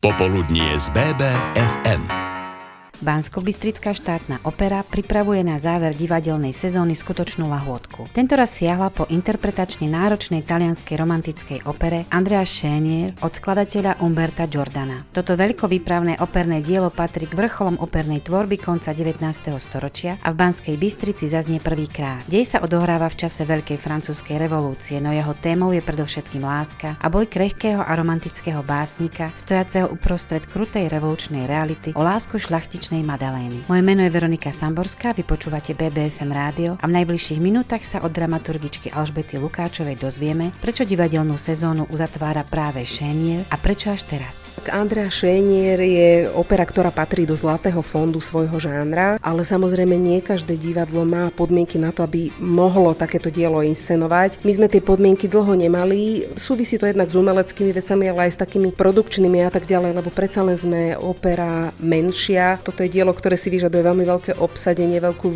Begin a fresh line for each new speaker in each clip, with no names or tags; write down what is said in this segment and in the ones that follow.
Popoludnie z BBFM.
Bansko-Bystrická štátna opera pripravuje na záver divadelnej sezóny skutočnú lahôdku. Tento raz siahla po interpretačne náročnej talianskej romantickej opere Andrea Schénier od skladateľa Umberta Giordana. Toto veľkovýpravné operné dielo patrí k vrcholom opernej tvorby konca 19. storočia a v Banskej Bystrici zaznie prvýkrát. Dej sa odohráva v čase Veľkej francúzskej revolúcie, no jeho témou je predovšetkým láska a boj krehkého a romantického básnika, stojaceho uprostred krutej revolučnej reality o lásku šlachtičnej slnečnej Madalény. Moje meno je Veronika Samborská, vy počúvate BBFM rádio a v najbližších minútach sa od dramaturgičky Alžbety Lukáčovej dozvieme, prečo divadelnú sezónu uzatvára práve Šénier a prečo až teraz.
Andrea Šénier je opera, ktorá patrí do zlatého fondu svojho žánra, ale samozrejme nie každé divadlo má podmienky na to, aby mohlo takéto dielo inscenovať. My sme tie podmienky dlho nemali, súvisí to jednak s umeleckými vecami, ale aj s takými produkčnými a tak ďalej, lebo predsa len sme opera menšia. Toto to je dielo, ktoré si vyžaduje veľmi veľké obsadenie, veľkú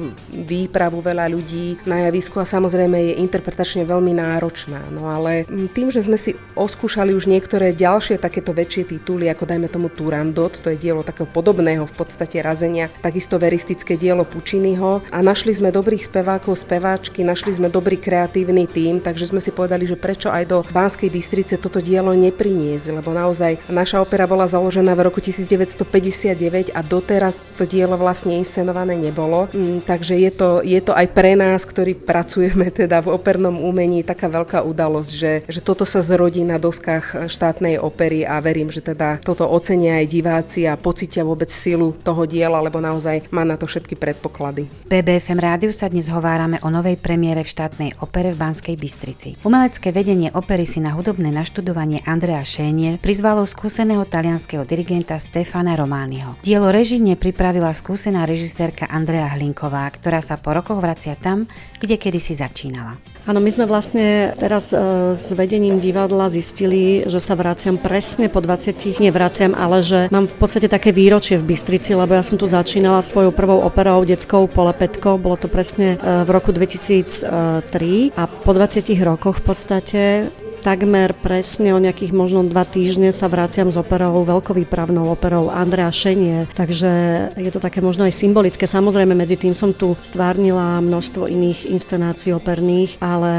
výpravu, veľa ľudí na javisku a samozrejme je interpretačne veľmi náročná. No ale tým, že sme si oskúšali už niektoré ďalšie takéto väčšie tituly, ako dajme tomu Turandot, to je dielo takého podobného v podstate razenia, takisto veristické dielo Pučiniho a našli sme dobrých spevákov, speváčky, našli sme dobrý kreatívny tím, takže sme si povedali, že prečo aj do Banskej Bystrice toto dielo nepriniesť, lebo naozaj naša opera bola založená v roku 1959 a doteraz to dielo vlastne inscenované nebolo. Mm, takže je to, je to aj pre nás, ktorí pracujeme teda v opernom umení, taká veľká udalosť, že, že toto sa zrodí na doskách štátnej opery a verím, že teda toto ocenia aj diváci a pocitia vôbec silu toho diela, lebo naozaj má na to všetky predpoklady.
BBFM rádiu sa dnes hovárame o novej premiére v štátnej opere v Banskej Bystrici. Umelecké vedenie opery si na hudobné naštudovanie Andrea Schénier prizvalo skúseného talianského dirigenta Stefana Romániho. Dielo režine pripravila skúsená režisérka Andrea Hlinková, ktorá sa po rokoch vracia tam, kde kedysi začínala.
Áno, my sme vlastne teraz e, s vedením divadla zistili, že sa vraciam presne po 20, nevraciam, ale že mám v podstate také výročie v Bystrici, lebo ja som tu začínala svojou prvou operou detskou Polepetko, bolo to presne e, v roku 2003 a po 20 rokoch v podstate takmer presne o nejakých možno dva týždne sa vraciam s operou, veľkovýpravnou operou Andrea Šenie, takže je to také možno aj symbolické. Samozrejme, medzi tým som tu stvárnila množstvo iných inscenácií operných, ale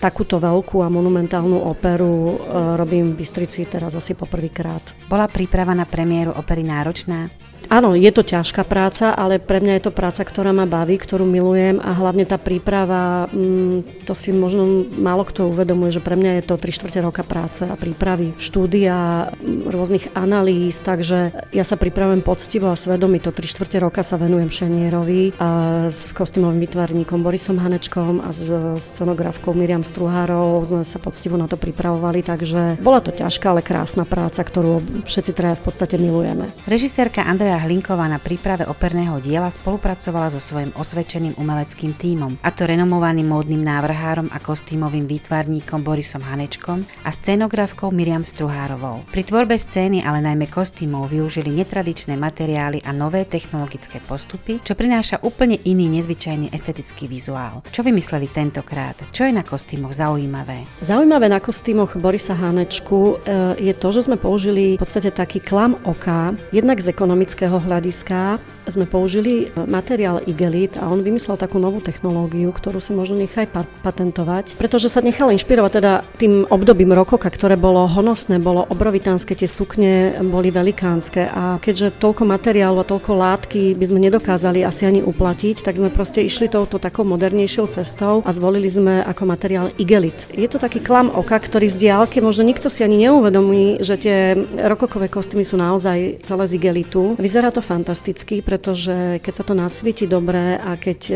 takúto veľkú a monumentálnu operu e, robím v Bystrici teraz asi poprvýkrát.
Bola príprava na premiéru opery náročná?
Áno, je to ťažká práca, ale pre mňa je to práca, ktorá ma baví, ktorú milujem a hlavne tá príprava, mm, to si možno málo kto uvedomuje, že pre mňa je to 3 čtvrte roka práce a prípravy, štúdia, mm, rôznych analýz, takže ja sa pripravujem poctivo a svedomí, to 3 čtvrte roka sa venujem Šenierovi a s kostýmovým vytvarníkom Borisom Hanečkom a s scenografkou Miriam Struhárov sme sa poctivo na to pripravovali, takže bola to ťažká, ale krásna práca, ktorú všetci traja v podstate milujeme.
Režisérka Andrea Andrea Hlinková na príprave operného diela spolupracovala so svojím osvedčeným umeleckým tímom, a to renomovaným módnym návrhárom a kostýmovým výtvarníkom Borisom Hanečkom a scenografkou Miriam Struhárovou. Pri tvorbe scény, ale najmä kostýmov využili netradičné materiály a nové technologické postupy, čo prináša úplne iný nezvyčajný estetický vizuál. Čo vymysleli tentokrát? Čo je na kostýmoch zaujímavé?
Zaujímavé na kostýmoch Borisa Hanečku e, je to, že sme použili v podstate taký klam oka, jednak z ekonomického technického hľadiska sme použili materiál Igelit a on vymyslel takú novú technológiu, ktorú si možno nechaj patentovať, pretože sa nechal inšpirovať teda tým obdobím rokoka, ktoré bolo honosné, bolo obrovitánske, tie sukne boli velikánske a keďže toľko materiálu a toľko látky by sme nedokázali asi ani uplatiť, tak sme proste išli touto takou modernejšou cestou a zvolili sme ako materiál Igelit. Je to taký klam oka, ktorý z diálky možno nikto si ani neuvedomí, že tie rokokové kostýmy sú naozaj celé z igelitu. Vyzerá to fantasticky, pretože keď sa to nasvieti dobre a keď e,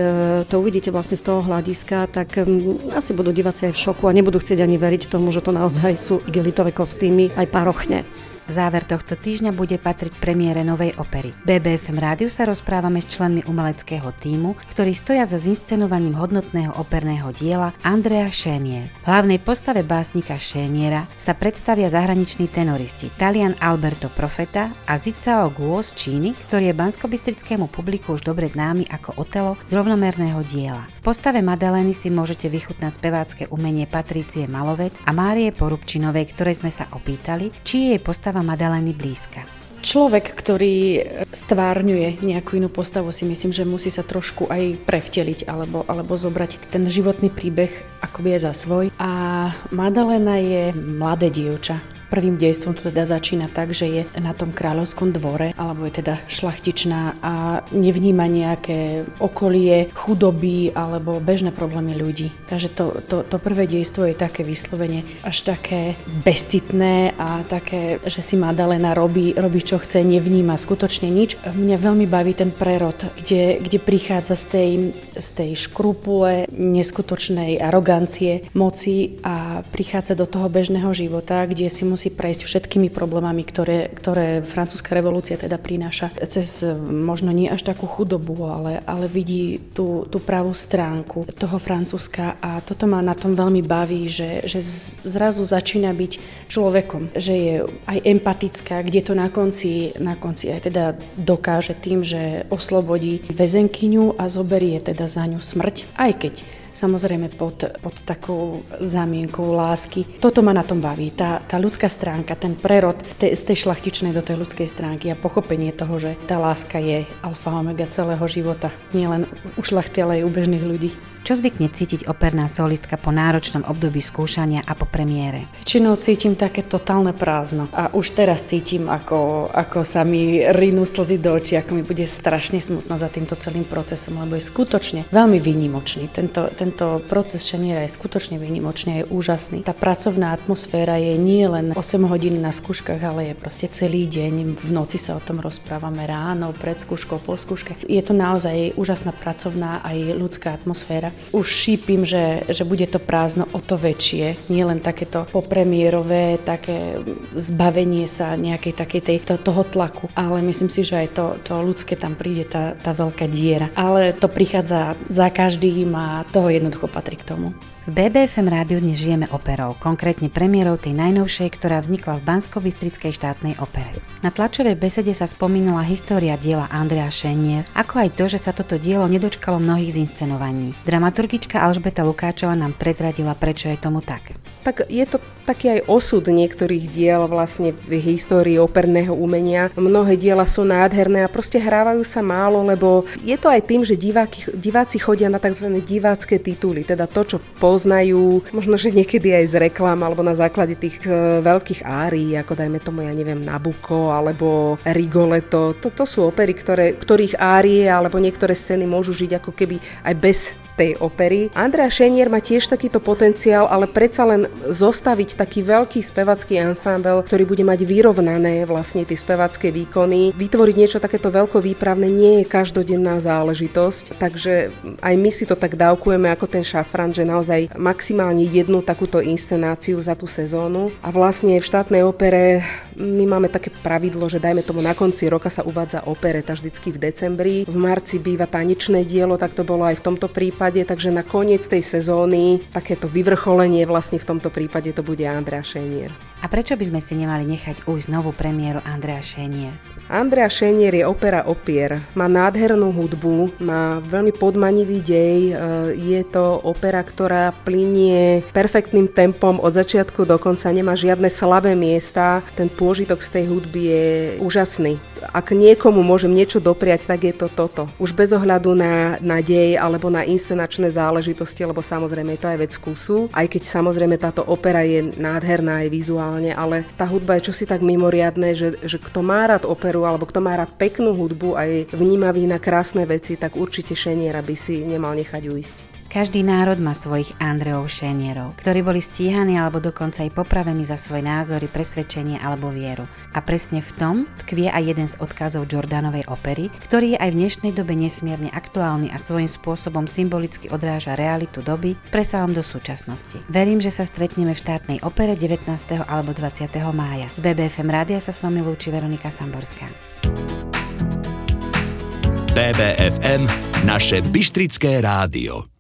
to uvidíte vlastne z toho hľadiska, tak asi budú diváci aj v šoku a nebudú chcieť ani veriť tomu, že to naozaj sú igelitové kostýmy aj parochne.
Záver tohto týždňa bude patriť premiére novej opery. V BBFM rádiu sa rozprávame s členmi umeleckého týmu, ktorí stoja za zinscenovaním hodnotného operného diela Andrea Schénier. V hlavnej postave básnika Schéniera sa predstavia zahraniční tenoristi Talian Alberto Profeta a Zicao Guo z Číny, ktorý je banskobistrickému publiku už dobre známy ako Otelo z rovnomerného diela. V postave Madaleny si môžete vychutnať spevácké umenie Patrície Malovec a Márie Porubčinovej, ktorej sme sa opýtali, či je jej postava postava Madaleny blízka.
Človek, ktorý stvárňuje nejakú inú postavu, si myslím, že musí sa trošku aj prevteliť alebo, alebo zobrať ten životný príbeh akoby je za svoj. A Madalena je mladé dievča, Prvým dejstvom to teda začína tak, že je na tom kráľovskom dvore, alebo je teda šlachtičná a nevníma nejaké okolie, chudoby alebo bežné problémy ľudí. Takže to, to, to prvé dejstvo je také vyslovene až také bezcitné a také, že si Madalena robí, robí čo chce, nevníma skutočne nič. Mňa veľmi baví ten prerod, kde, kde prichádza z tej, z tej škrupule, neskutočnej arogancie, moci a prichádza do toho bežného života, kde si musí musí prejsť všetkými problémami, ktoré, ktoré francúzska revolúcia teda prináša. Cez možno nie až takú chudobu, ale, ale vidí tú, tú pravú stránku toho Francúzska a toto ma na tom veľmi baví, že, že zrazu začína byť človekom, že je aj empatická, kde to na konci, na konci aj teda dokáže tým, že oslobodí väzenkyňu a zoberie teda za ňu smrť, aj keď samozrejme pod, pod takou zámienkou lásky. Toto ma na tom baví, tá, tá ľudská stránka, ten prerod te, z tej šlachtičnej do tej ľudskej stránky a pochopenie toho, že tá láska je alfa omega celého života, nielen u šlachty, ale aj u bežných ľudí.
Čo zvykne cítiť operná solistka po náročnom období skúšania a po premiére?
Väčšinou cítim také totálne prázdno. A už teraz cítim, ako, ako sa mi rinú slzy do očí, ako mi bude strašne smutno za týmto celým procesom, lebo je skutočne veľmi výnimočný. Tento, tento proces šeniera je skutočne výnimočný je úžasný. Tá pracovná atmosféra je nie len 8 hodín na skúškach, ale je proste celý deň. V noci sa o tom rozprávame ráno, pred skúškou, po skúške. Je to naozaj úžasná pracovná aj ľudská atmosféra už šípim, že, že bude to prázdno o to väčšie. Nie len takéto popremierové, také zbavenie sa nejakej takej tej, to, toho tlaku, ale myslím si, že aj to, to ľudské tam príde, tá, tá veľká diera. Ale to prichádza za každým a toho jednoducho patrí k tomu.
V BBFM rádiu dnes žijeme operou, konkrétne premiérou tej najnovšej, ktorá vznikla v bansko štátnej opere. Na tlačovej besede sa spomínala história diela Andrea Šenier, ako aj to, že sa toto dielo nedočkalo mnohých zinscenovaní. Dramaturgička Alžbeta Lukáčova nám prezradila, prečo je tomu tak.
Tak je to taký aj osud niektorých diel vlastne v histórii operného umenia. Mnohé diela sú nádherné a proste hrávajú sa málo, lebo je to aj tým, že diváky, diváci chodia na tzv. divácké tituly, teda to, čo poz poznajú, možno, že niekedy aj z reklam alebo na základe tých e, veľkých árií, ako dajme tomu, ja neviem, Nabucco alebo Rigoletto. Toto sú opery, ktoré, ktorých árie alebo niektoré scény môžu žiť ako keby aj bez tej opery. Andrea Šenier má tiež takýto potenciál, ale predsa len zostaviť taký veľký spevacký ansámbel, ktorý bude mať vyrovnané vlastne tie spevacké výkony. Vytvoriť niečo takéto veľko výpravné nie je každodenná záležitosť, takže aj my si to tak dávkujeme ako ten šafran, že naozaj maximálne jednu takúto inscenáciu za tú sezónu. A vlastne v štátnej opere my máme také pravidlo, že dajme tomu na konci roka sa uvádza opereta vždycky v decembri. V marci býva tanečné dielo, tak to bolo aj v tomto prípade takže na koniec tej sezóny takéto vyvrcholenie vlastne v tomto prípade to bude Andrea Šenier.
A prečo by sme si nemali nechať ujsť novú premiéru Andrea Šenier?
Andrea Šenier je opera opier. Má nádhernú hudbu, má veľmi podmanivý dej. E, je to opera, ktorá plinie perfektným tempom od začiatku do konca, nemá žiadne slabé miesta. Ten pôžitok z tej hudby je úžasný. Ak niekomu môžem niečo dopriať, tak je to toto. Už bez ohľadu na, na dej alebo na inscenačné záležitosti, lebo samozrejme je to aj vec vkusu. Aj keď samozrejme táto opera je nádherná aj vizuálne, ale tá hudba je čosi tak mimoriadné, že, že kto má rád operu alebo kto má rád peknú hudbu a je vnímavý na krásne veci, tak určite Šeniera by si nemal nechať uísť.
Každý národ má svojich Andreov Šenierov, ktorí boli stíhaní alebo dokonca aj popravení za svoje názory, presvedčenie alebo vieru. A presne v tom tkvie aj jeden z odkazov Jordanovej opery, ktorý je aj v dnešnej dobe nesmierne aktuálny a svojím spôsobom symbolicky odráža realitu doby s presahom do súčasnosti. Verím, že sa stretneme v štátnej opere 19. alebo 20. mája. Z BBFM rádia sa s vami lúči Veronika Samborská.
BBFM, naše Bystrické rádio.